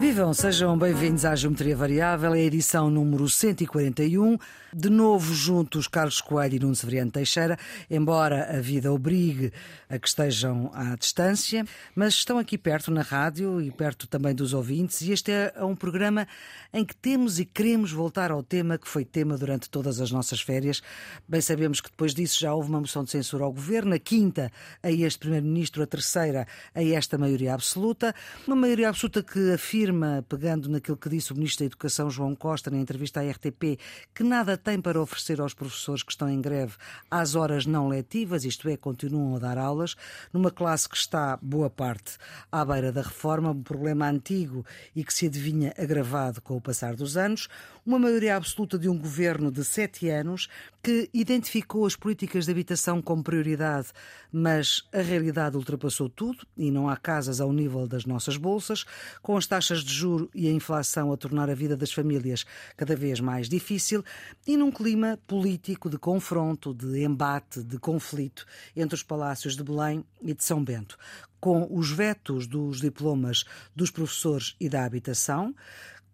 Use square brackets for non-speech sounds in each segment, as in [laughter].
Vivam, sejam bem-vindos à Geometria Variável, é a edição número 141. De novo juntos Carlos Coelho e Nuno Severiano Teixeira, embora a vida obrigue a que estejam à distância, mas estão aqui perto na rádio e perto também dos ouvintes, e este é um programa em que temos e queremos voltar ao tema que foi tema durante todas as nossas férias. Bem sabemos que depois disso já houve uma moção de censura ao governo, a quinta a este primeiro-ministro, a terceira a esta maioria absoluta, uma maioria absoluta que afirma, pegando naquilo que disse o ministro da Educação João Costa na entrevista à RTP, que nada tem para oferecer aos professores que estão em greve às horas não letivas, isto é, continuam a dar aulas, numa classe que está, boa parte, à beira da reforma, um problema antigo e que se adivinha agravado com o passar dos anos, uma maioria absoluta de um governo de sete anos que identificou as políticas de habitação como prioridade, mas a realidade ultrapassou tudo e não há casas ao nível das nossas bolsas, com as taxas de juro e a inflação a tornar a vida das famílias cada vez mais difícil e num clima político de confronto, de embate, de conflito entre os palácios de Belém e de São Bento, com os vetos dos diplomas dos professores e da habitação,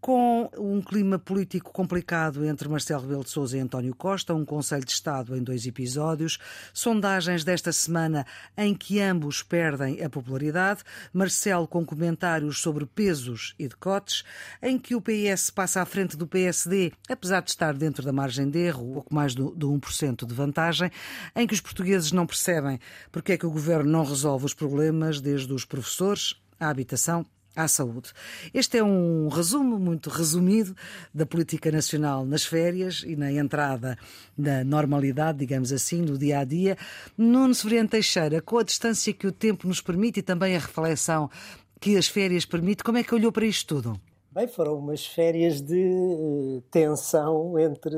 com um clima político complicado entre Marcelo Rebelo de Sousa e António Costa, um Conselho de Estado em dois episódios, sondagens desta semana em que ambos perdem a popularidade, Marcelo com comentários sobre pesos e decotes, em que o PS passa à frente do PSD, apesar de estar dentro da margem de erro, pouco mais do 1% de vantagem, em que os portugueses não percebem porque é que o governo não resolve os problemas, desde os professores à habitação à saúde. Este é um resumo muito resumido da política nacional nas férias e na entrada da normalidade, digamos assim, no dia a dia. Nuno Severiano Teixeira, com a distância que o tempo nos permite e também a reflexão que as férias permite, como é que olhou para isto tudo? Bem, foram umas férias de eh, tensão entre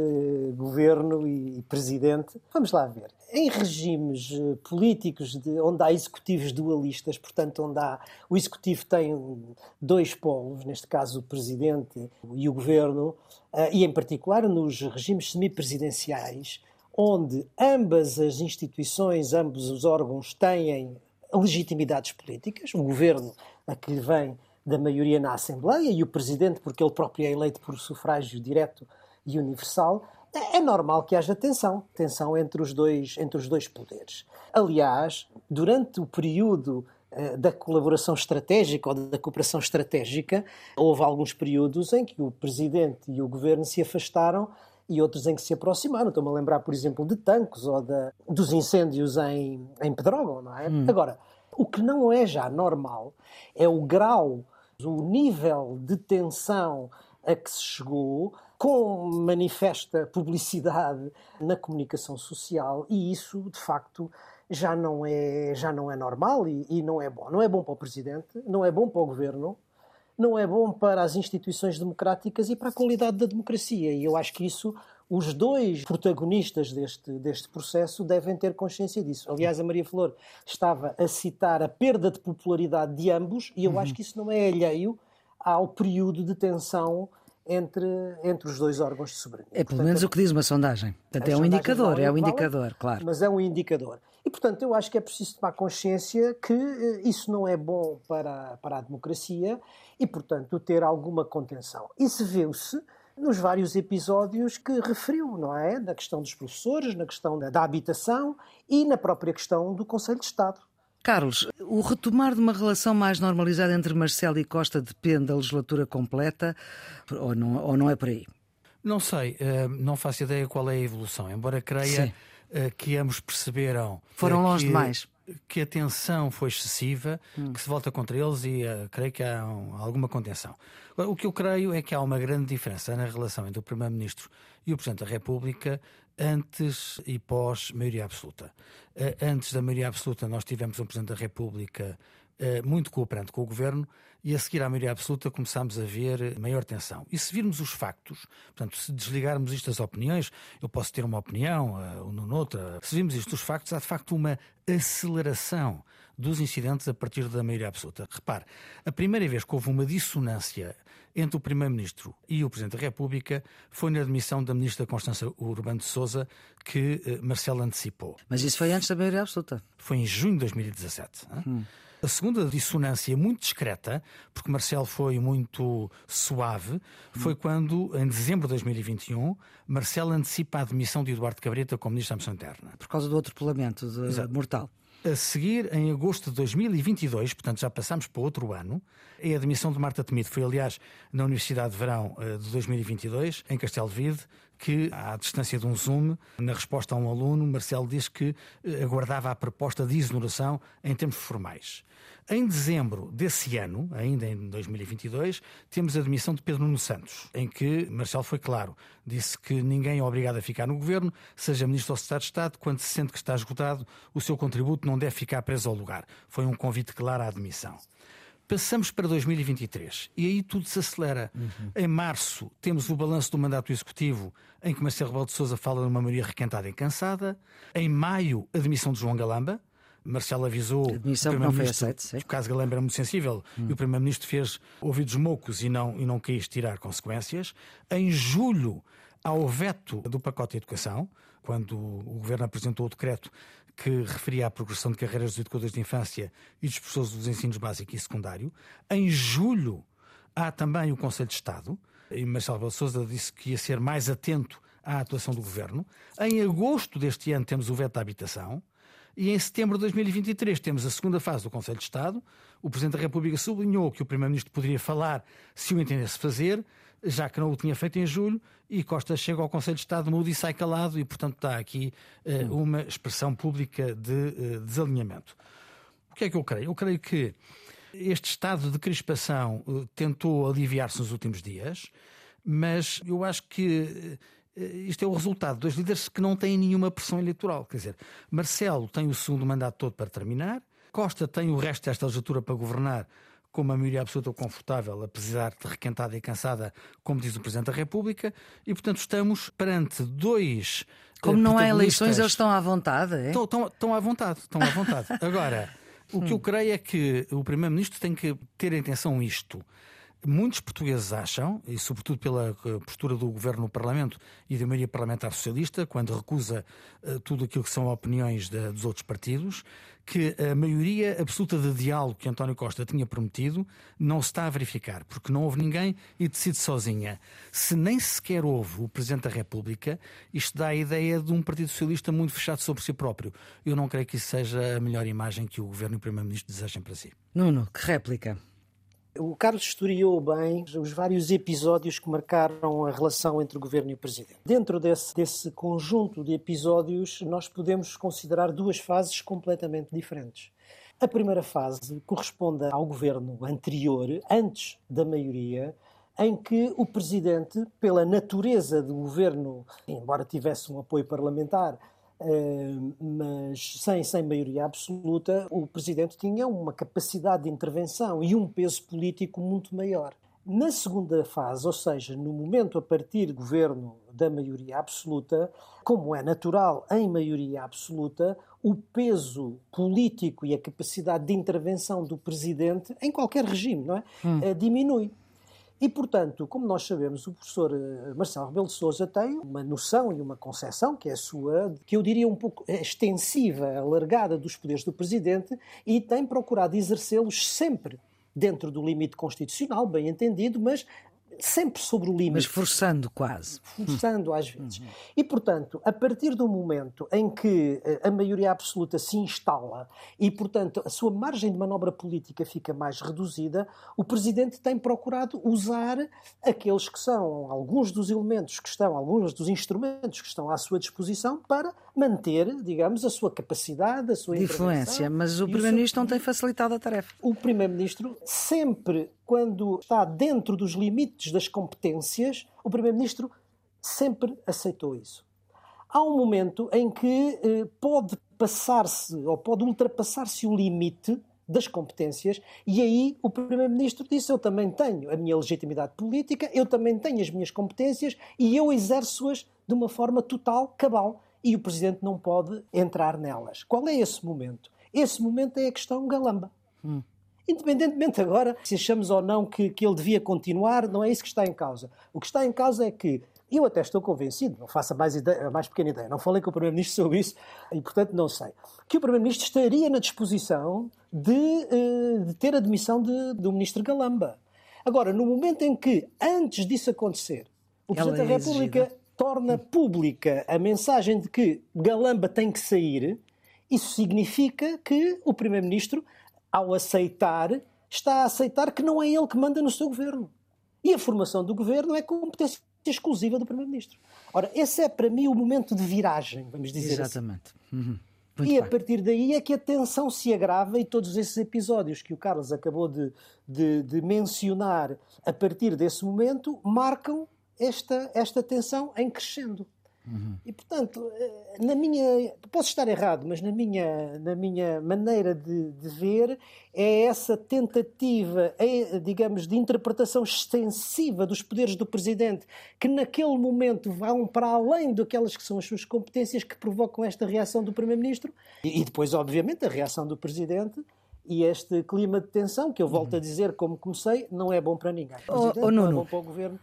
governo e presidente. Vamos lá ver. Em regimes eh, políticos de, onde há executivos dualistas, portanto, onde há, o executivo tem dois polos, neste caso o presidente e o governo, eh, e em particular nos regimes semipresidenciais, onde ambas as instituições, ambos os órgãos têm legitimidades políticas, o governo a que lhe vem da maioria na Assembleia e o Presidente, porque ele próprio é eleito por sufrágio direto e universal, é normal que haja tensão, tensão entre os dois, entre os dois poderes. Aliás, durante o período eh, da colaboração estratégica ou da cooperação estratégica, houve alguns períodos em que o Presidente e o Governo se afastaram e outros em que se aproximaram. Estou-me a lembrar, por exemplo, de tanques ou dos incêndios em, em Pedrógão, não é? Hum. Agora, o que não é já normal é o grau o nível de tensão a que se chegou com manifesta publicidade na comunicação social e isso de facto já não é já não é normal e, e, não é bom. Não é bom para o presidente não é bom para o governo não é bom para as instituições democráticas e para a qualidade da democracia. E eu acho que isso os dois protagonistas deste, deste processo devem ter consciência disso. Aliás, a Maria Flor estava a citar a perda de popularidade de ambos, e eu uhum. acho que isso não é alheio ao período de tensão entre, entre os dois órgãos de soberania. É pelo menos é o que diz uma sondagem. Portanto, é um indicador, é um indicador, claro. Mas é um indicador. E, portanto, eu acho que é preciso tomar consciência que eh, isso não é bom para, para a democracia e, portanto, ter alguma contenção. Isso viu-se nos vários episódios que referiu, não é? Na questão dos professores, na questão da, da habitação e na própria questão do Conselho de Estado. Carlos, o retomar de uma relação mais normalizada entre Marcelo e Costa depende da legislatura completa ou não, ou não é por aí? Não sei, eh, não faço ideia qual é a evolução, embora creia Sim. Eh, que ambos perceberam. Foram longe que, demais que a tensão foi excessiva, hum. que se volta contra eles e uh, creio que há um, alguma contenção. O que eu creio é que há uma grande diferença na relação entre o Primeiro-Ministro e o Presidente da República antes e pós maioria absoluta. Uh, antes da maioria absoluta, nós tivemos um Presidente da República uh, muito cooperante com o Governo e a seguir à maioria absoluta começámos a ver maior tensão. E se virmos os factos, portanto, se desligarmos isto das opiniões, eu posso ter uma opinião, uh, ou noutra, se virmos isto dos factos, há de facto uma aceleração dos incidentes a partir da maioria absoluta. Repare, a primeira vez que houve uma dissonância entre o Primeiro-Ministro e o Presidente da República foi na admissão da Ministra Constança Urbano de Souza, que uh, Marcelo antecipou. Mas isso foi antes da maioria absoluta. Foi em junho de 2017. Hum. A segunda dissonância, muito discreta, porque Marcelo foi muito suave, foi quando, em dezembro de 2021, Marcelo antecipa a admissão de Eduardo Cabrita como Ministro da Interna. Por causa do outro pulamento de mortal. A seguir, em agosto de 2022, portanto já passamos para outro ano, é a admissão de Marta Temido. Foi, aliás, na Universidade de Verão eh, de 2022, em Castelo de Vide, que, à distância de um Zoom, na resposta a um aluno, Marcelo disse que eh, aguardava a proposta de exoneração em termos formais. Em dezembro desse ano, ainda em 2022, temos a admissão de Pedro Nuno Santos, em que Marcelo foi claro, disse que ninguém é obrigado a ficar no governo, seja ministro ou secretário de Estado, quando se sente que está esgotado, o seu contributo não deve ficar preso ao lugar. Foi um convite claro à admissão. Passamos para 2023 e aí tudo se acelera. Uhum. Em março temos o balanço do mandato executivo em que Marcelo Rebelo de Sousa fala de uma maioria requentada e cansada. Em maio, a demissão de João Galamba. Marcelo avisou a demissão não foi aceita. O caso Galamba era muito sensível hum. e o Primeiro-Ministro fez ouvidos moucos e não, e não quis tirar consequências. Em julho, ao veto do pacote de educação, quando o Governo apresentou o decreto que referia à progressão de carreiras dos educadores de infância e dos professores dos ensinos básico e secundário. Em julho, há também o Conselho de Estado, e Marcelo Rebelo Sousa disse que ia ser mais atento à atuação do Governo. Em agosto deste ano temos o veto da habitação. E em setembro de 2023 temos a segunda fase do Conselho de Estado. O Presidente da República sublinhou que o Primeiro-Ministro poderia falar se o entendesse fazer, já que não o tinha feito em julho, e Costa chega ao Conselho de Estado mudo e sai calado, e portanto está aqui uh, uma expressão pública de uh, desalinhamento. O que é que eu creio? Eu creio que este estado de crispação uh, tentou aliviar-se nos últimos dias, mas eu acho que isto é o resultado dos líderes que não têm nenhuma pressão eleitoral. Quer dizer, Marcelo tem o segundo mandato todo para terminar, Costa tem o resto desta legislatura para governar com uma maioria absoluta confortável, apesar de requentada e cansada, como diz o Presidente da República, e portanto estamos perante dois. Como não há eleições, eles estão à vontade, é? Estão, estão, estão à vontade, estão à vontade. [laughs] Agora, o que eu creio é que o Primeiro-Ministro tem que ter em atenção isto. Muitos portugueses acham, e sobretudo pela eh, postura do governo no Parlamento e da maioria parlamentar socialista, quando recusa uh, tudo aquilo que são opiniões de, dos outros partidos, que a maioria absoluta de diálogo que António Costa tinha prometido não se está a verificar, porque não houve ninguém e decide sozinha. Se nem sequer houve o Presidente da República, isto dá a ideia de um Partido Socialista muito fechado sobre si próprio. Eu não creio que isso seja a melhor imagem que o Governo e o Primeiro-Ministro desejem para si. Nuno, que réplica? O Carlos historiou bem os vários episódios que marcaram a relação entre o governo e o presidente. Dentro desse, desse conjunto de episódios, nós podemos considerar duas fases completamente diferentes. A primeira fase corresponde ao governo anterior, antes da maioria, em que o presidente, pela natureza do governo, embora tivesse um apoio parlamentar, mas sem, sem maioria absoluta, o presidente tinha uma capacidade de intervenção e um peso político muito maior. Na segunda fase, ou seja, no momento a partir do governo da maioria absoluta, como é natural em maioria absoluta, o peso político e a capacidade de intervenção do presidente em qualquer regime, não é? Hum. Eh, diminui. E, portanto, como nós sabemos, o professor eh, Marcelo Rebelo de Sousa tem uma noção e uma concepção, que é a sua, que eu diria um pouco extensiva, alargada dos poderes do Presidente, e tem procurado exercê-los sempre dentro do limite constitucional, bem entendido, mas sempre sobre o limite. Mas forçando quase. Forçando às vezes. Uhum. E, portanto, a partir do momento em que eh, a maioria absoluta se instala e, portanto, a sua margem de manobra política fica mais reduzida, o Presidente tem procurado usar aqueles que são alguns dos elementos que estão, alguns dos instrumentos que estão à sua disposição para manter, digamos, a sua capacidade, a sua de influência. Mas o Primeiro-Ministro seu... não tem facilitado a tarefa. O Primeiro-Ministro sempre quando está dentro dos limites das competências, o Primeiro-Ministro sempre aceitou isso. Há um momento em que eh, pode passar-se ou pode ultrapassar-se o limite das competências e aí o Primeiro-Ministro disse: Eu também tenho a minha legitimidade política, eu também tenho as minhas competências e eu exerço-as de uma forma total, cabal, e o Presidente não pode entrar nelas. Qual é esse momento? Esse momento é a questão Galamba. Hum. Independentemente agora se achamos ou não que, que ele devia continuar, não é isso que está em causa. O que está em causa é que Eu até estou convencido, não faço a mais, ideia, a mais pequena ideia, não falei com o Primeiro-Ministro sobre isso e, portanto, não sei, que o Primeiro-Ministro estaria na disposição de, eh, de ter a demissão de, do Ministro Galamba. Agora, no momento em que, antes disso acontecer, o Presidente da é República exigida. Torna pública a mensagem de que Galamba tem que sair, isso significa que o Primeiro-Ministro, ao aceitar, está a aceitar que não é ele que manda no seu governo. E a formação do governo é competência exclusiva do Primeiro-Ministro. Ora, esse é para mim o momento de viragem, vamos dizer Exatamente. assim. Exatamente. Uhum. e bem. a partir daí é que a tensão se agrava e todos esses episódios que o Carlos acabou de, de, de mencionar a partir desse momento marcam esta, esta tensão em crescendo. Uhum. E, portanto, eh, na minha. Posso estar errado, mas na minha, na minha maneira de, de ver, é essa tentativa, é, digamos, de interpretação extensiva dos poderes do Presidente, que naquele momento vão para além daquelas que são as suas competências, que provocam esta reação do Primeiro-Ministro. E, e depois, obviamente, a reação do Presidente e este clima de tensão, que eu volto uhum. a dizer, como comecei, não é bom para ninguém. O oh, oh, não, não é bom para o Governo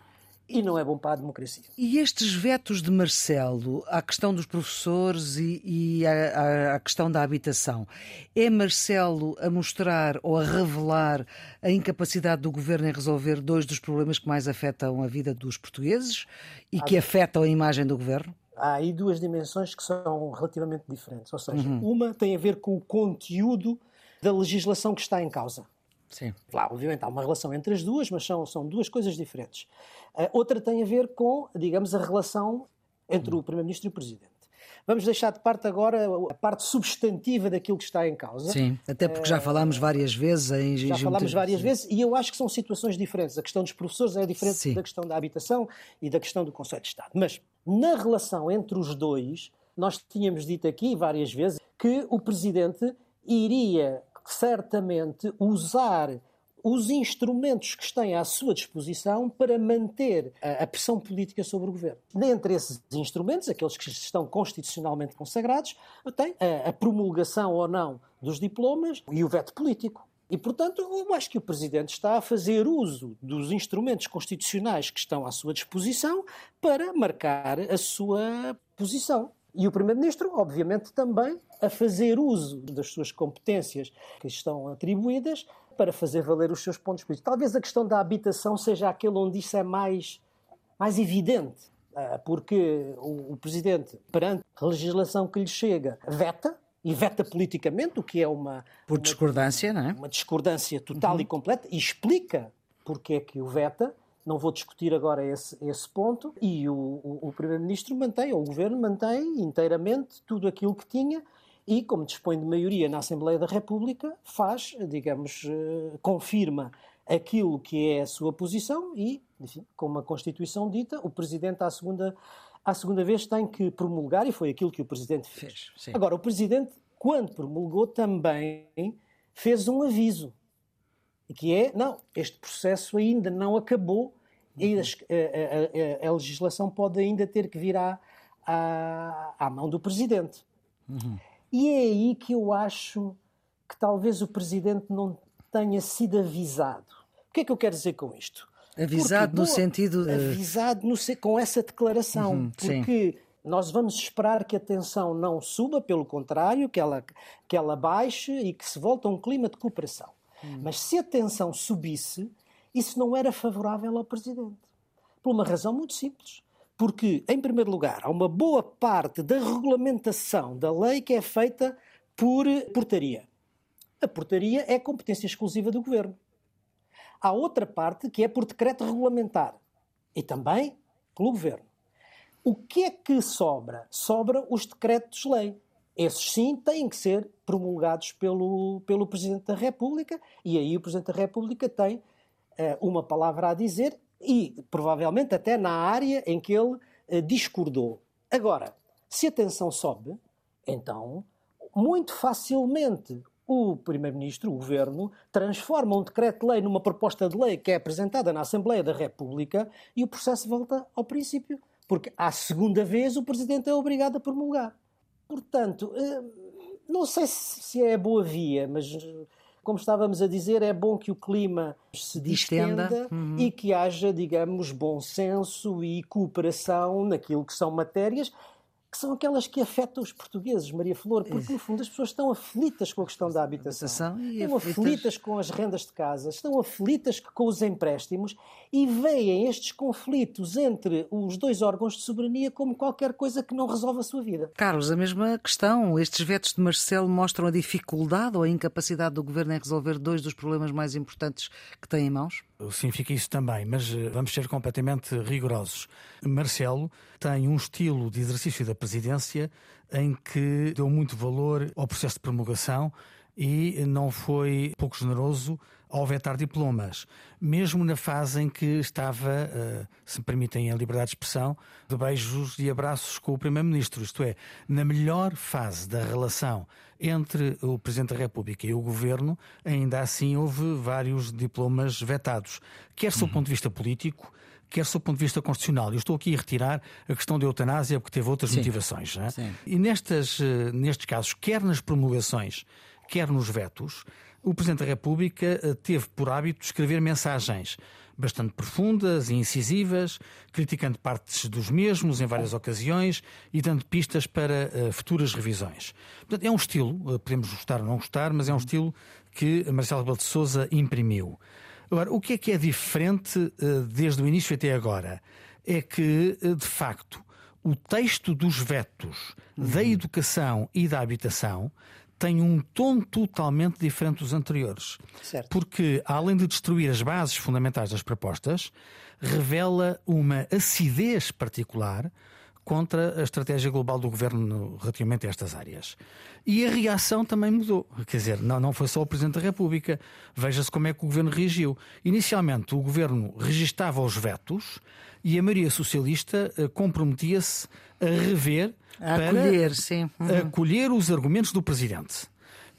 e não é bom para a democracia. E estes vetos de Marcelo à questão dos professores e, e à, à, questão da habitação, é Marcelo a mostrar ou a revelar a incapacidade do governo em resolver dois dos problemas que mais afetam a vida dos portugueses e que afetam a imagem do governo? Há aí duas dimensões que são relativamente diferentes. Ou seja, uhum. uma tem a ver com o conteúdo da legislação que está em causa. Sim. Lá, obviamente, há uma relação entre as duas, mas são, são duas coisas diferentes. A outra tem a ver com, digamos, a relação entre o Primeiro-Ministro e o Presidente. Vamos deixar de parte agora a parte substantiva daquilo que está em causa. Sim, até porque já falámos várias vezes em Já falámos várias Sim. vezes e eu acho que são situações diferentes. A questão dos professores é diferente Sim. da questão da habitação e da questão do Conselho de Estado. Mas na relação entre os dois, nós tínhamos dito aqui várias vezes que o Presidente iria certamente usar os instrumentos que têm à sua disposição para manter a, pressão política sobre o governo. Dentre esses instrumentos, aqueles que estão constitucionalmente consagrados, tem a, a promulgação ou não dos diplomas e o veto político. E, portanto, eu acho que o Presidente está a fazer uso dos instrumentos constitucionais que estão à sua disposição para marcar a sua posição. E o Primeiro-Ministro, obviamente, também a fazer uso das suas competências que estão atribuídas para fazer valer os seus pontos políticos. Talvez a questão da habitação seja aquele onde isso é mais, mais evidente, ah, porque o, o Presidente, perante a legislação que lhe chega, veta, e veta politicamente, o que é uma. Por uma, discordância, não é? Uma discordância total uhum. e completa, e explica porque é que o veta, não vou discutir agora esse, esse ponto. E o, o, o Primeiro-Ministro mantém, ou o Governo mantém inteiramente tudo aquilo que tinha e, como dispõe de maioria na Assembleia da República, faz, digamos, eh, confirma aquilo que é a sua posição e, enfim, como a Constituição dita, o Presidente à segunda, à segunda vez tem que promulgar e foi aquilo que o Presidente fez. fez Agora, o Presidente, quando promulgou, também fez um aviso, que é, não, este processo ainda não acabou e a, a, a, a, legislação pode ainda ter que vir à, à, à mão do Presidente. Uhum. E é aí que eu acho que talvez o Presidente não tenha sido avisado. O que é que eu quero dizer com isto? Avisado porque, no sentido de... Avisado no, com essa declaração. Uhum, porque sim. nós vamos esperar que a tensão não suba, pelo contrário, que ela, que ela baixe e que se volte a um clima de cooperação. Uhum. Mas se a tensão subisse, isso não era favorável ao Presidente. Por uma razão muito simples. Porque, em primeiro lugar, há uma boa parte da regulamentação da lei que é feita por portaria. A portaria é competência exclusiva do Governo. Há outra parte que é por decreto regulamentar. E também pelo Governo. O que é que sobra? Sobra os decretos-lei. Esses sim têm que ser promulgados pelo, pelo Presidente da República e aí o Presidente da República tem eh, uma palavra a dizer e provavelmente até na área em que ele eh, discordou. Agora, se a tensão sobe, então muito facilmente o Primeiro-Ministro, o Governo, transforma um decreto-lei numa proposta de lei que é apresentada na Assembleia da República e o processo volta ao princípio. Porque, à segunda vez, o Presidente é obrigado a promulgar. Portanto, eh, não sei se é boa via, mas como estávamos a dizer, é bom que o clima se distenda, distenda. Uhum. e que haja, digamos, bom senso e cooperação naquilo que são matérias que são aquelas que afetam os portugueses, Maria Flor, porque no fundo as pessoas estão aflitas com a questão da habitação, estão aflitas... aflitas com as rendas de casa, estão aflitas com os empréstimos e veem estes conflitos entre os dois órgãos de soberania como qualquer coisa que não resolve a sua vida. Carlos, a mesma questão. Estes vetos de Marcelo mostram a dificuldade ou a incapacidade do governo em resolver dois dos problemas mais importantes que tem em mãos? Significa isso também, mas eh, vamos ser completamente rigorosos. Marcelo tem um estilo de exercício da presidência em que deu muito valor ao processo de promulgação e não foi pouco generoso ao vetar diplomas, mesmo na fase em que estava, eh, se me permitem a liberdade de expressão, de beijos e abraços com o Primeiro-Ministro, isto é, na melhor fase da relação entre o Presidente da República e o Governo, ainda assim houve vários diplomas vetados, quer do uhum. ponto de vista político, quer do ponto de vista constitucional. Eu estou aqui a retirar a questão da eutanásia porque teve outras Sim. motivações. É? E nestas, eh, nestes casos, quer nas promulgações, quer nos vetos, o Presidente da República eh, teve por hábito escrever mensagens bastante profundas e incisivas, criticando partes dos mesmos em várias ocasiões e dando pistas para uh, futuras revisões. Portanto, é um estilo, uh, podemos gostar ou não gostar, mas é um estilo que Marcelo Rebelo de Sousa imprimiu. Agora, o que é que é diferente uh, desde o início até agora? É que, de facto, o texto dos vetos uhum. da educação e da habitação tem um tom totalmente diferente dos anteriores. Certo. Porque, além de destruir as bases fundamentais das propostas, revela uma acidez particular contra a estratégia global do governo relativamente a estas áreas. E a reação também mudou. Quer dizer, não, não foi só o Presidente da República. Veja-se como é que o governo reagiu. Inicialmente, o governo registava os vetos e a maioria socialista eh, comprometia-se a rever a acolher, sim. Uhum. acolher os argumentos do Presidente.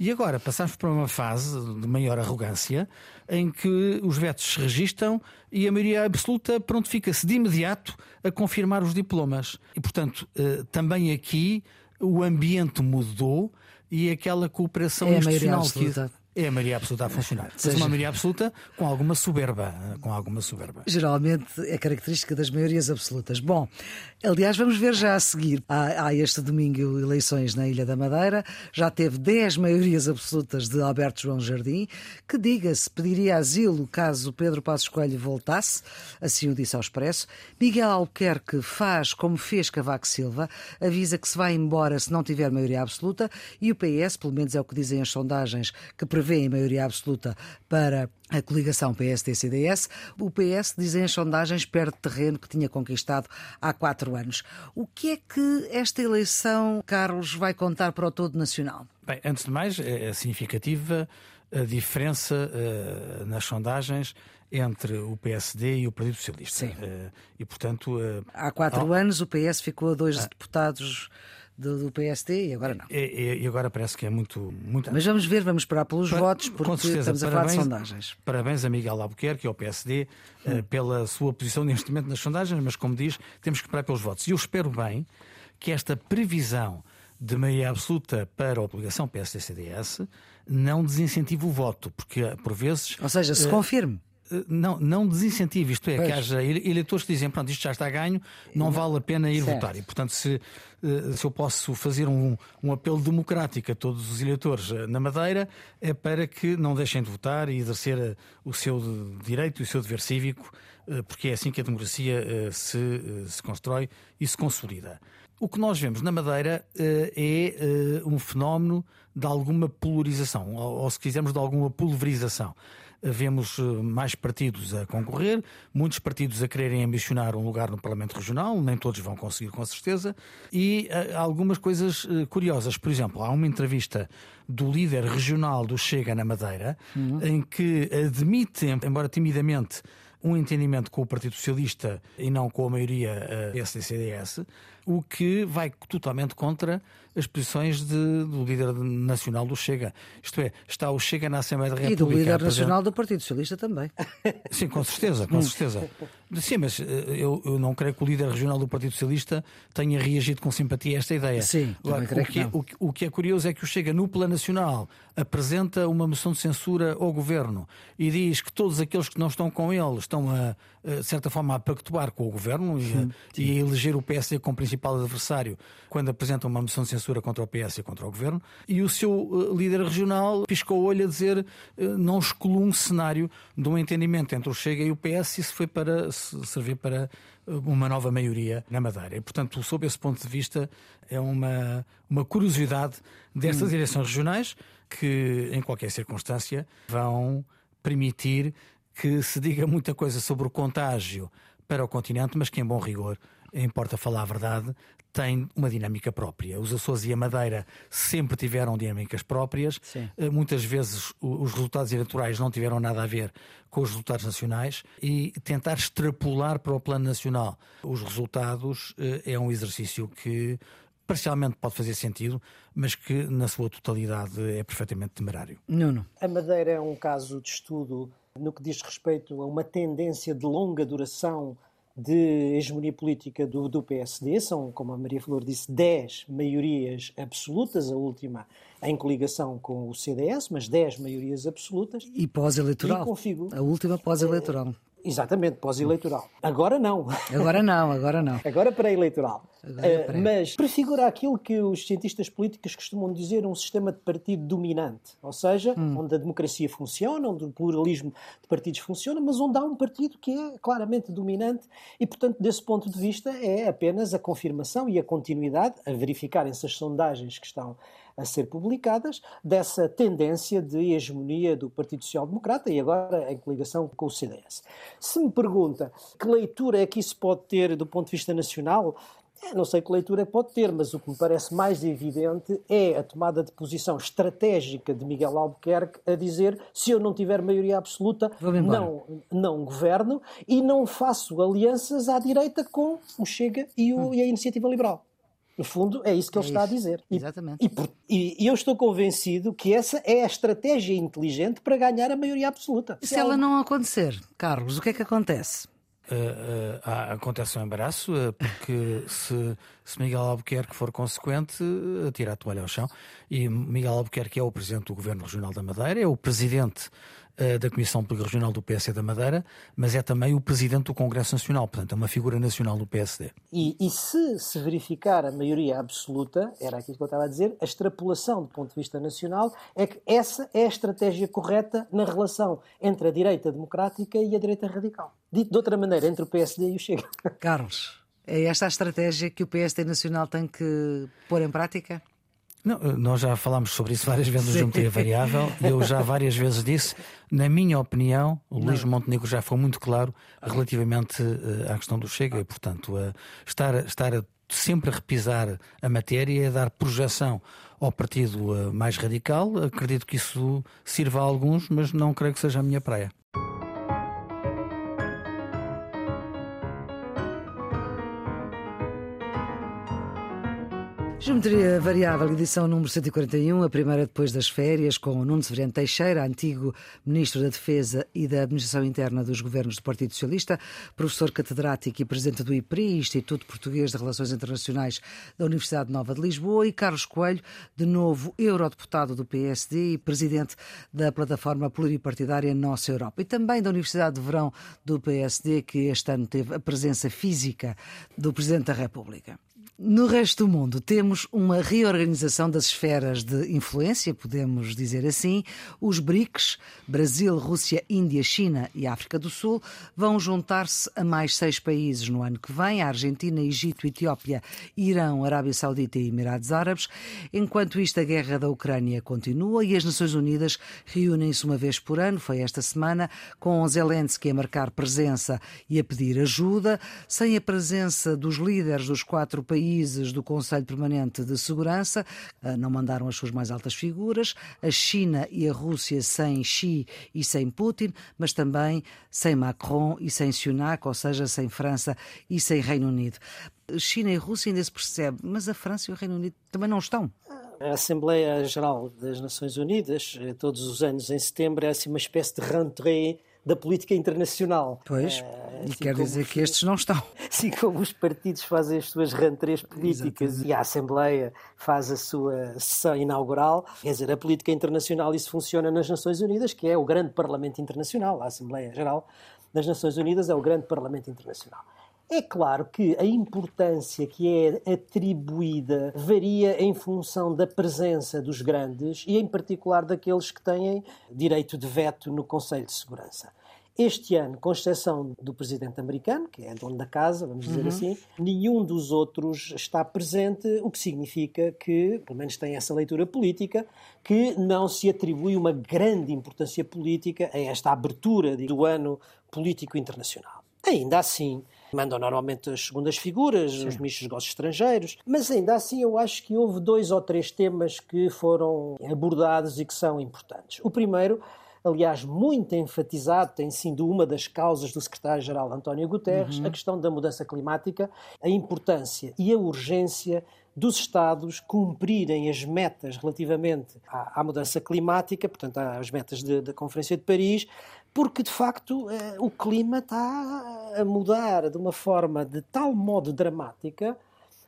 E agora passamos para uma fase de maior arrogância em que os vetos se registram e a maioria absoluta prontifica-se de imediato a confirmar os diplomas. E, portanto, eh, também aqui o ambiente mudou e aquela cooperação é institucional que é a maioria absoluta a funcionar. Mas uma maioria absoluta com alguma soberba. Com alguma soberba. Geralmente é característica das maiorias absolutas. Bom, aliás, vamos ver já a seguir. Há, há este domingo eleições na Ilha da Madeira. Já teve 10 maiorias absolutas de Alberto João Jardim, que, diga-se, pediria asilo caso Pedro Passos Coelho voltasse. Assim o disse ao Expresso. Miguel Albuquerque faz como fez Cavaco Silva, avisa que se vai embora se não tiver maioria absoluta. E o PS, pelo menos é o que dizem as sondagens, que prevê em maioria absoluta para a coligação PSD-CDS, o PS, dizem as sondagens, perde terreno que tinha conquistado há quatro anos. O que é que esta eleição, Carlos, vai contar para o todo nacional? Bem, antes de mais, é, é significativa a diferença uh, nas sondagens entre o PSD e o Partido Socialista. Sim. Uh, e, portanto... Uh, há quatro anos o PS ficou a dois ah. deputados do, do PSD e agora não. E, e, agora parece que é muito. muito... Mas vamos ver, vamos esperar pelos para, votos, porque estamos a falar de sondagens. Parabéns a Miguel Albuquerque e ao PSD hum. uh, pela sua posição neste momento nas sondagens, mas como diz, temos que esperar pelos votos. E eu espero bem que esta previsão de maioria absoluta para a obrigação PSD-CDS não desincentive o voto, porque por vezes. Ou seja, se uh, confirme não, não desincentive, isto é, pois. que haja eleitores que dizem, pronto, isto já está ganho, não vale a pena ir certo. votar. E, portanto, se, eh, se eu posso fazer um, um apelo democrático a todos os eleitores eh, na Madeira, é para que não deixem de votar e exercer eh, o seu direito e o seu dever cívico, porque é assim que a democracia se, se constrói e se consolida. O que nós vemos na Madeira é um fenómeno de alguma polarização, ou se quisermos, de alguma pulverização vemos eh, mais partidos a concorrer, muitos partidos a quererem ambicionar um lugar no Parlamento Regional, nem todos vão conseguir com certeza, e eh, algumas coisas eh, curiosas. Por exemplo, há uma entrevista do líder regional do Chega na Madeira, uhum. em que admite, embora timidamente, um entendimento com o Partido Socialista e não com a maioria PSD-CDS, o que vai totalmente contra as posições de, do líder nacional do Chega. Isto é, está o Chega na Assembleia da República. E do líder nacional do Partido Socialista também. [laughs] Sim, com certeza, com certeza. Sim, mas eh, eu, eu não creio que o líder regional do Partido Socialista tenha reagido com simpatia a esta ideia. Sim, Agora, o, que, o, o, que é curioso é que o Chega, no plano nacional, apresenta uma moção de censura ao governo e diz que todos aqueles que não estão com ele estão, a, de certa forma, a pactuar com o governo e, e a eleger o PSD como principal adversário quando apresenta uma moção de censura contra o PS e contra o governo. E o seu líder regional piscou o olho a dizer não escolou um cenário de um entendimento entre o Chega e o PS e isso foi para servir para uma nova maioria na Madeira. E, portanto, sob esse ponto de vista, é uma, uma curiosidade destas hum. eleições regionais que, em qualquer circunstância, vão permitir que se diga muita coisa sobre o contágio para o continente, mas que, em bom rigor, importa falar a verdade, tem uma dinâmica própria. Os Açores e a Madeira sempre tiveram dinâmicas próprias. Sim. Eh, muitas vezes os resultados eleitorais não tiveram nada a ver com os resultados nacionais e tentar extrapolar para o plano nacional os resultados eh, é um exercício que parcialmente pode fazer sentido, mas que na sua totalidade é perfeitamente temerário. Não, não. A Madeira é um caso de estudo no que diz respeito a uma tendência de longa duração de hegemonia política do, do, PSD. São, como a Maria Flor disse, 10 maiorias absolutas, a última em coligação com o CDS, mas 10 maiorias absolutas. E pós-eleitoral. A última pós-eleitoral. Exatamente, pós-eleitoral. Agora não. Agora não, agora não. agora pré-eleitoral. Uh, mas prefigura aquilo que os cientistas políticos costumam dizer um sistema de partido dominante, ou seja, hum. onde a democracia funciona, onde o pluralismo de partidos funciona, mas onde há um partido que é claramente dominante e, portanto, desse ponto de vista, é apenas a confirmação e a continuidade, a verificarem-se as sondagens que estão a ser publicadas, dessa tendência de hegemonia do Partido Social Democrata e agora em coligação com o CDS. Se me pergunta que leitura é que isso pode ter do ponto de vista nacional, é, não sei que leitura pode ter, mas o que me parece mais evidente é a tomada de posição estratégica de Miguel Albuquerque a dizer se eu não tiver maioria absoluta, não, não governo e não faço alianças à direita com o Chega e, o, hum. e a Iniciativa Liberal. No fundo, é isso que ele é está isso. a dizer. E, Exatamente. E, e, eu estou convencido que essa é a estratégia inteligente para ganhar a maioria absoluta. Se, se ela, ela não acontecer, Carlos, o que é que acontece? Uh, uh, acontece um embaraço, uh, porque se, se Miguel Albuquerque for consequente, atira a toalha ao chão. E Miguel Albuquerque é o presidente do Governo Regional da Madeira, é o presidente eh, da Comissão Política Regional do PSD da Madeira, mas é também o presidente do Congresso Nacional, portanto é uma figura nacional do PSD. E, e se se verificar a maioria absoluta, era aquilo que eu estava a dizer, a extrapolação do ponto de vista nacional é que essa é a estratégia correta na relação entre a direita democrática e a direita radical. Dito de outra maneira, entre o PSD e o Chega. Carlos, é esta a estratégia que o PSD Nacional tem que pôr em prática? Não, nós já falámos sobre isso várias vezes no Geometria Variável e eu já várias vezes disse, na minha opinião, o não. Luís Montenegro já foi muito claro relativamente uh, à questão do Chega e, portanto, uh, estar, estar a, sempre a repisar a matéria e a dar projeção ao partido uh, mais radical, acredito que isso sirva a alguns, mas não creio que seja a minha praia. Geometria Variável, edição número 141, a primeira depois das férias, com Nuno Severiano Teixeira, antigo Ministro da Defesa e da Administração Interna dos Governos do Partido Socialista, professor catedrático e presidente do IPRI, Instituto Português de Relações Internacionais da Universidade Nova de Lisboa, e Carlos Coelho, de novo eurodeputado do PSD e presidente da plataforma pluripartidária Nossa Europa, e também da Universidade de Verão do PSD, que este ano teve a presença física do Presidente da República. No resto do mundo, temos uma reorganização das esferas de influência, podemos dizer assim. Os BRICS, Brasil, Rússia, Índia, China e África do Sul, vão juntar-se a mais seis países no ano que vem: a Argentina, Egito, Etiópia, Irão, Arábia Saudita e Emirados Árabes. Enquanto isto, a guerra da Ucrânia continua e as Nações Unidas reúnem-se uma vez por ano, foi esta semana, com Zelensky a marcar presença e a pedir ajuda. Sem a presença dos líderes dos quatro países, países do Conselho Permanente de Segurança uh, não mandaram as suas mais altas figuras, a China e a Rússia sem Xi e sem Putin, mas também sem Macron e sem Sunak, ou seja, sem França e sem Reino Unido. China e Rússia ainda se percebe, mas a França e o Reino Unido também não estão. A Assembleia Geral das Nações Unidas, eh, todos os anos em setembro, é assim uma espécie de rentrée da política internacional. Pois, é, assim quer dizer que estes não estão. [laughs] Assim como os partidos fazem as suas rentrées políticas Exatamente. e a Assembleia faz a sua sessão inaugural, quer dizer, a política internacional, isso funciona nas Nações Unidas, que é o grande Parlamento Internacional, a Assembleia Geral das Nações Unidas é o grande Parlamento Internacional. É claro que a importância que é atribuída varia em função da presença dos grandes e, em particular, daqueles que têm direito de veto no Conselho de Segurança. Este ano, com exceção do presidente americano, que é dono da casa, vamos dizer uhum. assim, nenhum dos outros está presente, o que significa que, pelo menos tem essa leitura política, que não se atribui uma grande importância política a esta abertura do ano político internacional. Ainda assim, mandam normalmente as segundas figuras, Sim. os ministros de negócios estrangeiros, mas ainda assim eu acho que houve dois ou três temas que foram abordados e que são importantes. O primeiro aliás, muito enfatizado, tem sido uma das causas do secretário-geral António Guterres, uhum. a questão da mudança climática, a importância e a urgência dos Estados cumprirem as metas relativamente à, à mudança climática, portanto, às metas da Conferência de Paris, porque de facto eh, o clima está a mudar de uma forma de tal modo dramática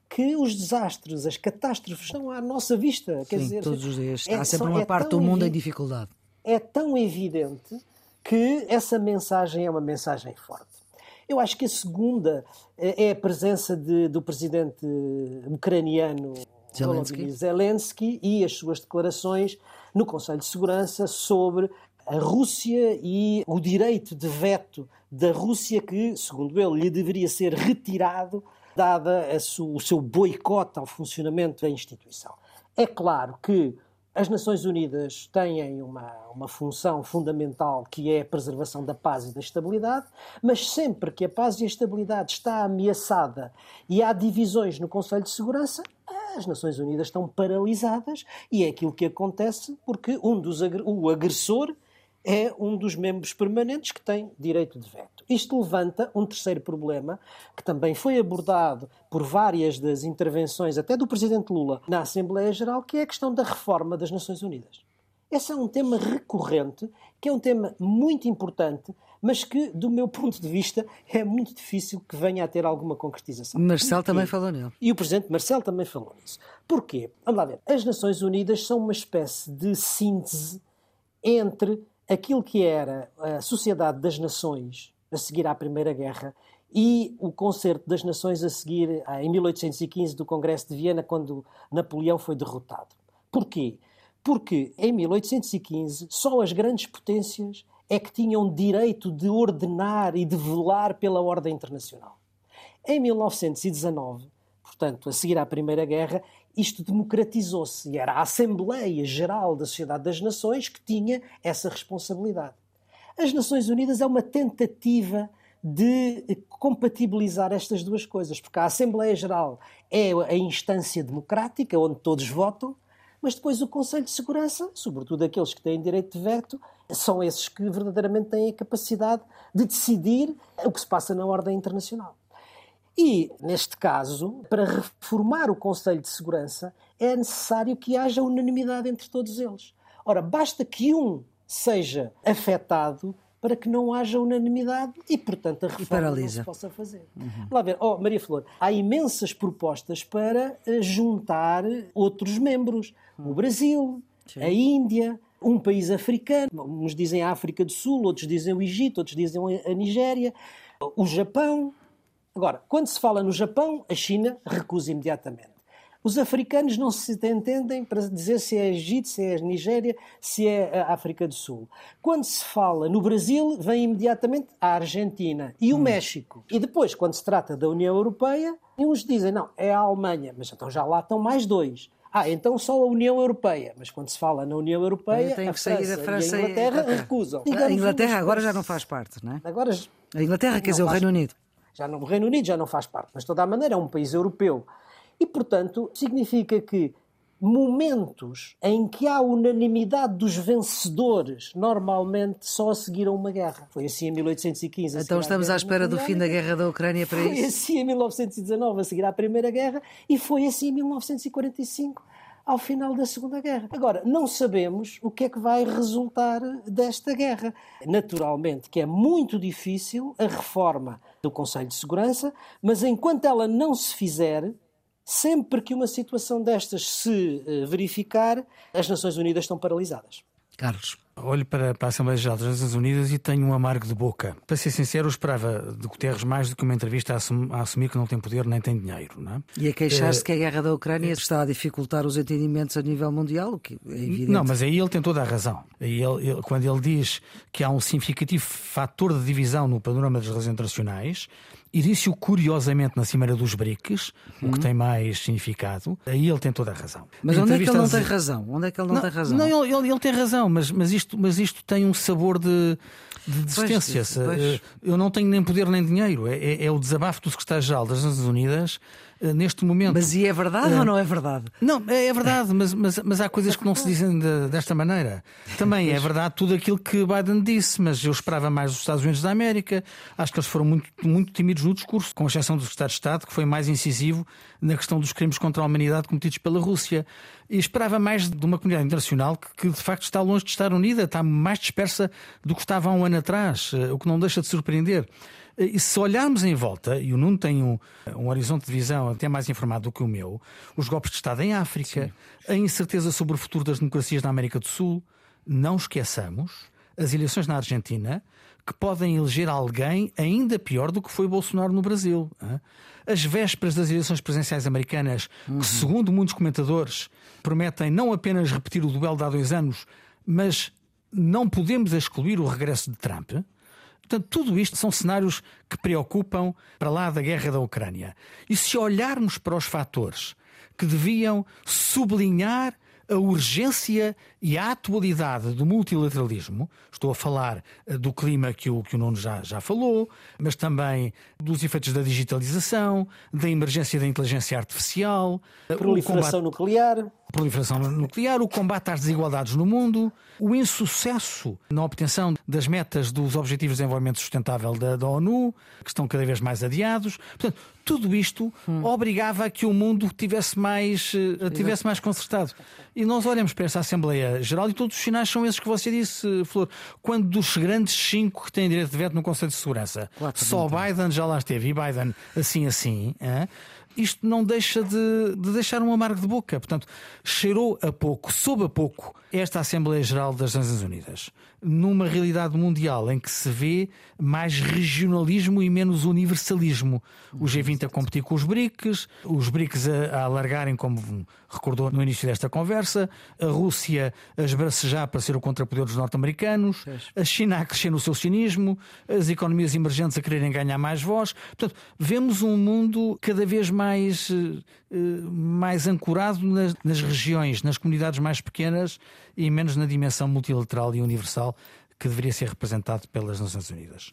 que os desastres, as catástrofes estão à nossa vista. Quer Sim, dizer, todos os dias. É, Há sempre uma é parte do mundo em dificuldade. É tão evidente que essa mensagem é uma mensagem forte. Eu acho que a segunda eh, é a presença de, do presidente ucraniano Zelensky. Zelensky e as suas declarações no Conselho de Segurança sobre a Rússia e o direito de veto da Rússia, que, segundo ele, lhe deveria ser retirado, dada o seu boicote ao funcionamento da instituição. É claro que as Nações Unidas têm uma, uma função fundamental que é a preservação da paz e da estabilidade, mas sempre que a paz e a estabilidade está ameaçada e há divisões no Conselho de Segurança, as Nações Unidas estão paralisadas e é aquilo que acontece porque um dos o agressor é um dos membros permanentes que tem direito de veto. Isto levanta um terceiro problema, que também foi abordado por várias das intervenções, até do Presidente Lula, na Assembleia Geral, que é a questão da reforma das Nações Unidas. Esse é um tema recorrente, que é um tema muito importante, mas que, do meu ponto de vista, é muito difícil que venha a ter alguma concretização. Marcel também falou nele. E o Presidente Marcel também falou nisso. Porquê? Vamos lá ver. As Nações Unidas são uma espécie de síntese entre aquilo que era a Sociedade das Nações a seguir à Primeira Guerra e o Concerto das Nações a seguir em 1815 do Congresso de Viena, quando Napoleão foi derrotado. Porquê? Porque em 1815 só as grandes potências é que tinham direito de ordenar e de velar pela ordem internacional. Em 1919, portanto, a seguir à Primeira Guerra, isto democratizou-se e era a Assembleia Geral da Sociedade das Nações que tinha essa responsabilidade. As Nações Unidas é uma tentativa de compatibilizar estas duas coisas, porque a Assembleia Geral é a instância democrática onde todos votam, mas depois o Conselho de Segurança, sobretudo aqueles que têm direito de veto, são esses que verdadeiramente têm a capacidade de decidir o que se passa na ordem internacional. E, neste caso, para reformar o Conselho de Segurança, é necessário que haja unanimidade entre todos eles. Ora, basta que um seja afetado para que não haja unanimidade e, portanto, a reforma não se possa fazer. Uhum. Lá ver, oh, Maria Flor, há imensas propostas para eh, juntar outros membros. Uhum. O Brasil, Sim. a Índia, um país africano, uns dizem a África do Sul, outros dizem o Egito, outros dizem a Nigéria, o Japão. Agora, quando se fala no Japão, a China recusa imediatamente. Os africanos não se entendem para dizer se é Egito, se é Nigéria, se é a África do Sul. Quando se fala no Brasil, vem imediatamente a Argentina e o hum. México. E depois, quando se trata da União Europeia, uns dizem, não, é a Alemanha, mas então já lá estão mais dois. Ah, então só a União Europeia. Mas quando se fala na União Europeia, sair França, a França e a Inglaterra, e a recusam. a Inglaterra agora já não faz parte, não é? Agora, a Inglaterra, quer dizer, o Reino Unido já não, o Reino Unido já não faz parte, mas de toda a maneira é um país europeu. E, portanto, significa que momentos em que há unanimidade dos vencedores, normalmente só a seguir a uma guerra. Foi assim em 1815. Então estamos à espera do fim da guerra da Ucrânia para foi isso? Foi assim em 1919, a seguir à Primeira Guerra, e foi assim em 1945 ao final da Segunda Guerra. Agora, não sabemos o que é que vai resultar desta guerra. Naturalmente que é muito difícil a reforma do Conselho de Segurança, mas enquanto ela não se fizer, sempre que uma situação destas se eh, verificar, as Nações Unidas estão paralisadas. Carlos. Olho para, para a Assembleia Geral das Nações Unidas e tenho um amargo de boca. Para ser sincero, eu esperava de Guterres mais do que uma entrevista a, assum, a assumir que não tem poder nem tem dinheiro. Não é? E a queixar-se é... que a guerra da Ucrânia está a dificultar os entendimentos a nível mundial, o que é evidente. Não, mas aí ele tem toda a razão. Aí ele, ele, quando ele diz que há um significativo fator de divisão no panorama das relações internacionais, e disse-o curiosamente na Cimeira dos BRICS, uhum. o que tem mais significado, aí ele tem toda a razão. Mas onde é que ele não tem razão? Onde é que ele não, não tem razão? Não, ele, ele, tem razão, mas, mas, isto, mas isto tem um sabor de, de desistência. Pois, pois. Eh, eu não tenho nem poder nem dinheiro. É, é, é o desabafo do secretário-geral das Nações Unidas neste momento. Mas e é verdade ou não é verdade? Não, é, é verdade, mas, mas, mas há coisas que não se dizem de, desta maneira. Também é verdade tudo aquilo que Biden disse, mas eu esperava mais dos Estados Unidos da América. Acho que eles foram muito, muito tímidos no discurso, com exceção do Secretário de Estado, que foi mais incisivo na questão dos crimes contra a humanidade cometidos pela Rússia. E esperava mais de uma comunidade internacional que, que, de facto está longe de estar unida, está mais dispersa do que estava há um ano atrás, eh, o que não deixa de surpreender. E se olharmos em volta, e o Nuno tem um, um horizonte de visão até mais informado do que o meu, os golpes de Estado em África, Sim. a incerteza sobre o futuro das democracias na América do Sul, não esqueçamos as eleições na Argentina, que podem eleger alguém ainda pior do que foi Bolsonaro no Brasil. As vésperas das eleições presidenciais americanas, uhum. que, segundo muitos comentadores, prometem não apenas repetir o duelo de há dois anos, mas não podemos excluir o regresso de Trump. Portanto, tudo isto são cenários que preocupam para lá da guerra da Ucrânia. E se olharmos para os fatores que deviam sublinhar a urgência e a atualidade do multilateralismo. Estou a falar eh, do clima que o, que o Nuno já, já falou, mas também dos efeitos da digitalização, da emergência da inteligência artificial, proliferação combate... nuclear proliferação nuclear, o combate às desigualdades no mundo, o insucesso na obtenção das metas dos Objetivos de Desenvolvimento Sustentável da, da ONU, que estão cada vez mais adiados. Portanto, tudo isto hum. obrigava a que o mundo tivesse mais, uh, tivesse mais consertado. E nós olhamos para esta Assembleia Geral e todos os sinais são esses que você disse, Flor. Quando dos grandes cinco que têm direito de veto no Conselho de Segurança, só Biden já lá esteve e Biden assim assim. Hein? Isto não deixa de, de, deixar um amargo de boca. Portanto, cheirou a pouco, soube a pouco esta Assembleia Geral das Nações Unidas, numa realidade mundial em que se vê mais regionalismo e menos universalismo. O G20 a competir com os BRICS, os BRICS a, a alargarem, como recordou no início desta conversa, a Rússia a esbracejar para ser o contrapoder dos norte-americanos, a China a crescer no seu cinismo, as economias emergentes a quererem ganhar mais voz. Portanto, vemos um mundo cada vez mais, eh, mais ancorado nas, nas regiões, nas comunidades mais pequenas e menos na dimensão multilateral e universal que deveria ser representado pelas Nações Unidas.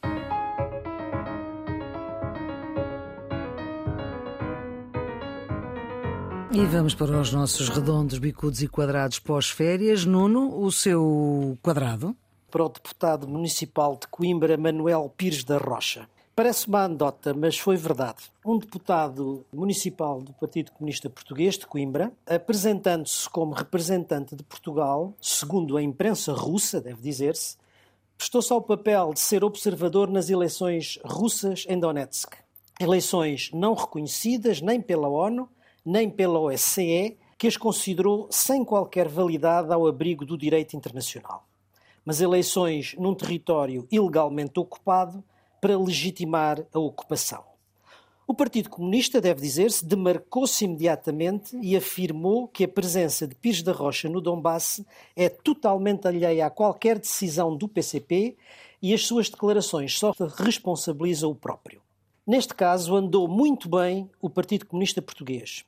E vamos para os nossos redondos, bicudos e quadrados pós-férias. Nuno, o seu quadrado? Para o deputado municipal de Coimbra, Manuel Pires da Rocha. Parece uma anedota, mas foi verdade. Um deputado municipal do Partido Comunista Português de Coimbra, apresentando-se como representante de Portugal, segundo a imprensa russa, deve dizer-se, prestou-se ao papel de ser observador nas eleições russas em Donetsk. Eleições não reconhecidas nem pela ONU, nem pela OSCE, que as considerou sem qualquer validade ao abrigo do direito internacional. Mas eleições num território ilegalmente ocupado para legitimar a ocupação. O Partido Comunista, deve dizer-se, demarcou-se imediatamente e afirmou que a presença de Pires da Rocha no Donbass é totalmente alheia a qualquer decisão do PCP e as suas declarações só responsabilizam o próprio. Neste caso, andou muito bem o Partido Comunista Português,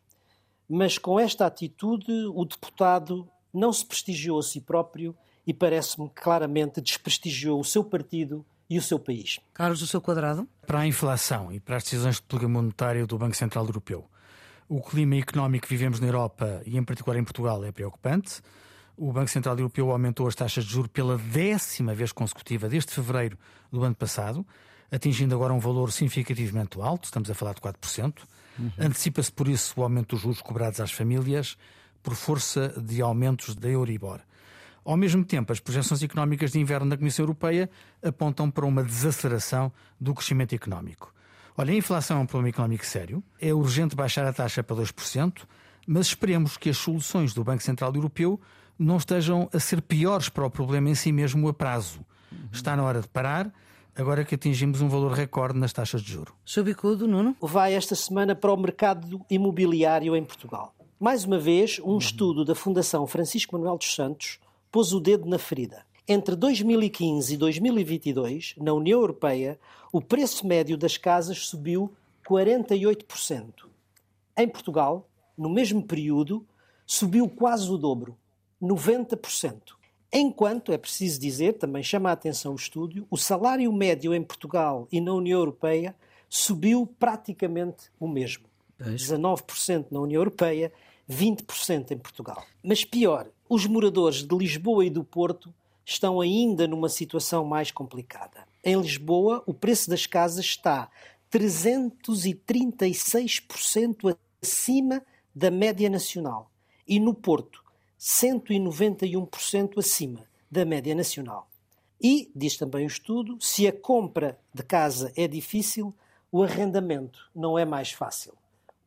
mas com esta atitude o deputado não se prestigiou a si próprio e parece-me claramente desprestigiou o seu partido e o seu país. Carlos, o seu quadrado? Para a inflação e para as decisões de política monetária do Banco Central Europeu. O clima económico que vivemos na Europa e, em particular, em Portugal é preocupante. O Banco Central Europeu aumentou as taxas de juros pela décima vez consecutiva desde fevereiro do ano passado, atingindo agora um valor significativamente alto, estamos a falar de 4%. Uhum. Antecipa-se, por isso, o aumento dos juros cobrados às famílias por força de aumentos da Euribor. Ao mesmo tempo, as projeções económicas de inverno da Comissão Europeia apontam para uma desaceleração do crescimento económico. Olha, a inflação é um problema económico sério, é urgente baixar a taxa para 2%, mas esperemos que as soluções do Banco Central Europeu não estejam a ser piores para o problema em si mesmo a prazo. Está na hora de parar, agora que atingimos um valor recorde nas taxas de juro. Seu bicudo, Nuno? Vai esta semana para o mercado imobiliário em Portugal. Mais uma vez, um uhum. estudo da Fundação Francisco Manuel dos Santos pôs o dedo na ferida. Entre 2015 e 2022, na União Europeia, o preço médio das casas subiu 48%. Em Portugal, no mesmo período, subiu quase o dobro, 90%. Enquanto, é preciso dizer, também chama a atenção o estúdio, o salário médio em Portugal e na União Europeia subiu praticamente o mesmo. 19% na União Europeia, 20% em Portugal. Mas pior, os moradores de Lisboa e do Porto estão ainda numa situação mais complicada. Em Lisboa, o preço das casas está 336% acima da média nacional e no Porto, 191% acima da média nacional. E, diz também o estudo, se a compra de casa é difícil, o arrendamento não é mais fácil.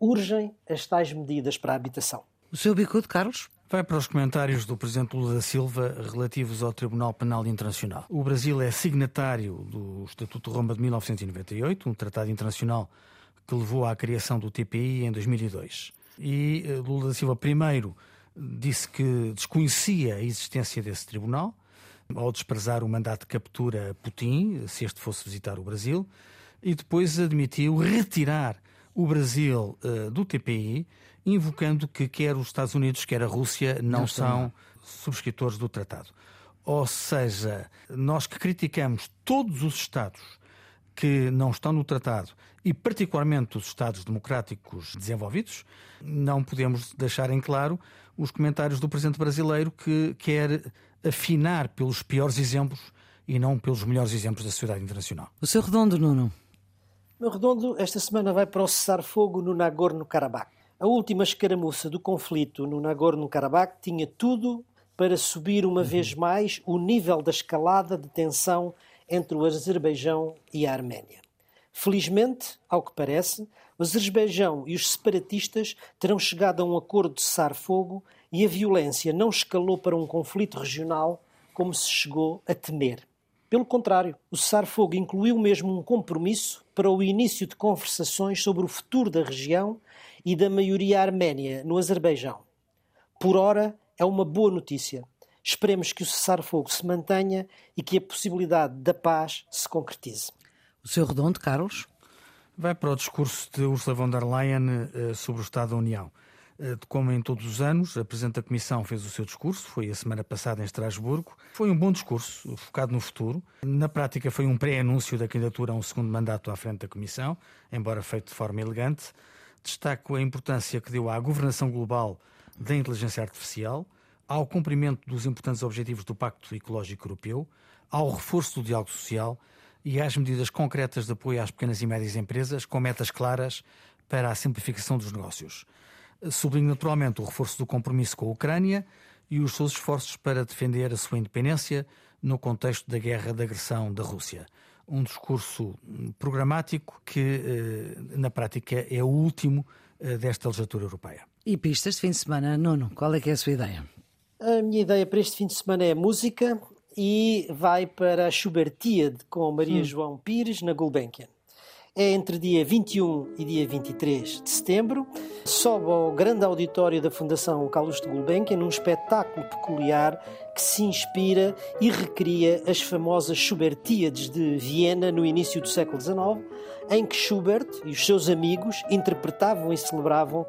Urgem as tais medidas para a habitação. O seu bicudo, Carlos? Vai para os comentários do Presidente Lula da Silva relativos ao Tribunal Penal Internacional. O Brasil é signatário do Estatuto de Roma de 1998, um tratado internacional que levou à criação do TPI em 2002. E eh, Lula da Silva, primeiro, disse que desconhecia a existência desse tribunal, ao desprezar o mandato de captura a Putin, se este fosse visitar o Brasil, e depois admitiu retirar o Brasil uh, do TPI, invocando que quer os Estados Unidos, quer a Rússia não, não são subscritores do tratado. Ou seja, nós que criticamos todos os Estados que não estão no tratado e, particularmente, os Estados democráticos desenvolvidos, não podemos deixar em claro os comentários do presidente brasileiro que quer afinar pelos piores exemplos e não pelos melhores exemplos da sociedade internacional. O seu redondo, Nuno. Meu redondo, esta semana vai para o cessar-fogo no Nagorno-Karabakh. A última escaramuça do conflito no Nagorno-Karabakh tinha tudo para subir uma uhum. vez mais o nível da escalada de tensão entre o Azerbaijão e a Arménia. Felizmente, ao que parece, o Azerbaijão e os separatistas terão chegado a um acordo de cessar-fogo e a violência não escalou para um conflito regional como se chegou a temer. Pelo contrário, o cessar-fogo incluiu mesmo um compromisso para o início de conversações sobre o futuro da região e da maioria arménia no Azerbaijão. Por ora, é uma boa notícia, Esperemos que o cessar-fogo se mantenha e que a possibilidade da paz se concretize. O seu redondo, Carlos? Vai para o discurso de Ursula von der Leyen eh, sobre o Estado da União. Eh, como em todos os anos, a Presidente da Comissão fez o seu discurso, foi a semana passada em Estrasburgo. Foi um bom discurso, focado no futuro. Na prática, foi um pré-anúncio da candidatura a um segundo mandato à frente da Comissão, embora feito de forma elegante. Destaco a importância que deu à governação global da inteligência artificial, ao cumprimento dos importantes objetivos do Pacto Ecológico Europeu, ao reforço do diálogo social e às medidas concretas de apoio às pequenas e médias empresas, com metas claras para a simplificação dos negócios. Sublinho naturalmente o reforço do compromisso com a Ucrânia e os seus esforços para defender a sua independência no contexto da guerra de agressão da Rússia. Um discurso programático que, eh, na prática, é o último eh, desta legislatura europeia. E pistas de fim de semana, Nuno, qual é que é a sua ideia? A minha ideia para este fim de semana é música e vai para a Schubertiade com Maria hum. João Pires na Gulbenkian. É entre dia 21 e dia 23 de setembro. Sobe ao grande auditório da Fundação Carlos de Gulbenkian num espetáculo peculiar que se inspira e recria as famosas Schubertíades de Viena no início do século XIX, em que Schubert e os seus amigos interpretavam e celebravam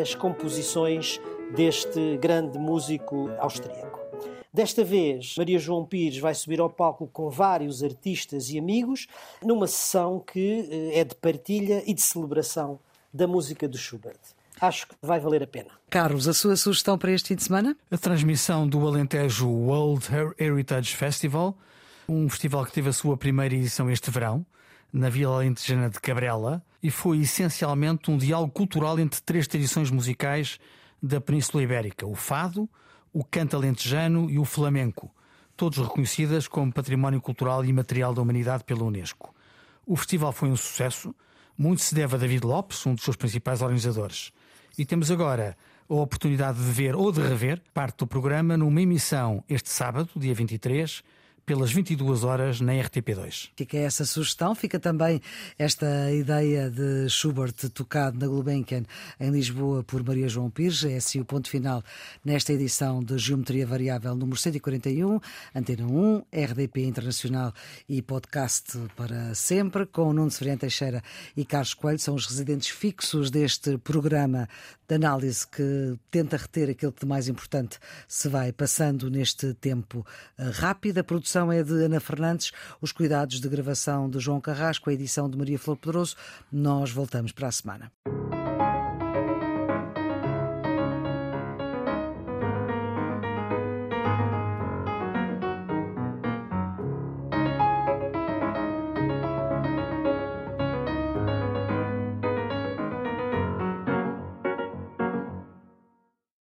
as composições deste grande músico austríaco. Desta vez, Maria João Pires vai subir ao palco com vários artistas e amigos, numa sessão que eh, é de partilha e de celebração da música de Schubert. acho que vai valer a pena. Carlos, a sua sugestão para este fim de semana? A transmissão do Alentejo World Heritage Festival, um festival que teve a sua primeira edição este verão, na Vila Alentejana de Cabrela, e foi essencialmente um diálogo cultural entre três tradições musicais da Península Ibérica: o fado, o canto alentejano e o flamenco, todos reconhecidas como património cultural e imaterial da humanidade pela Unesco. O festival foi um sucesso, muito se deve a David Lopes, um dos seus principais organizadores. E temos agora a oportunidade de ver ou de rever parte do programa numa emissão este sábado, dia 23, pelas 22 horas na RTP2. Fica essa sugestão, fica também esta ideia de Schubert tocado na Gulbenkian em Lisboa por Maria João Pires. É assim o ponto final nesta edição de Geometria Variável número 141, Antena 1, RDP Internacional e podcast para sempre, com Nuno Severiano Teixeira e Carlos Coelho, são os residentes fixos deste programa de análise que tenta reter aquilo que de mais importante se vai passando neste tempo eh, rápido. A produção é de Ana Fernandes, os cuidados de gravação de João Carrasco, a edição de Maria Flor Pedroso. Nós voltamos para a semana.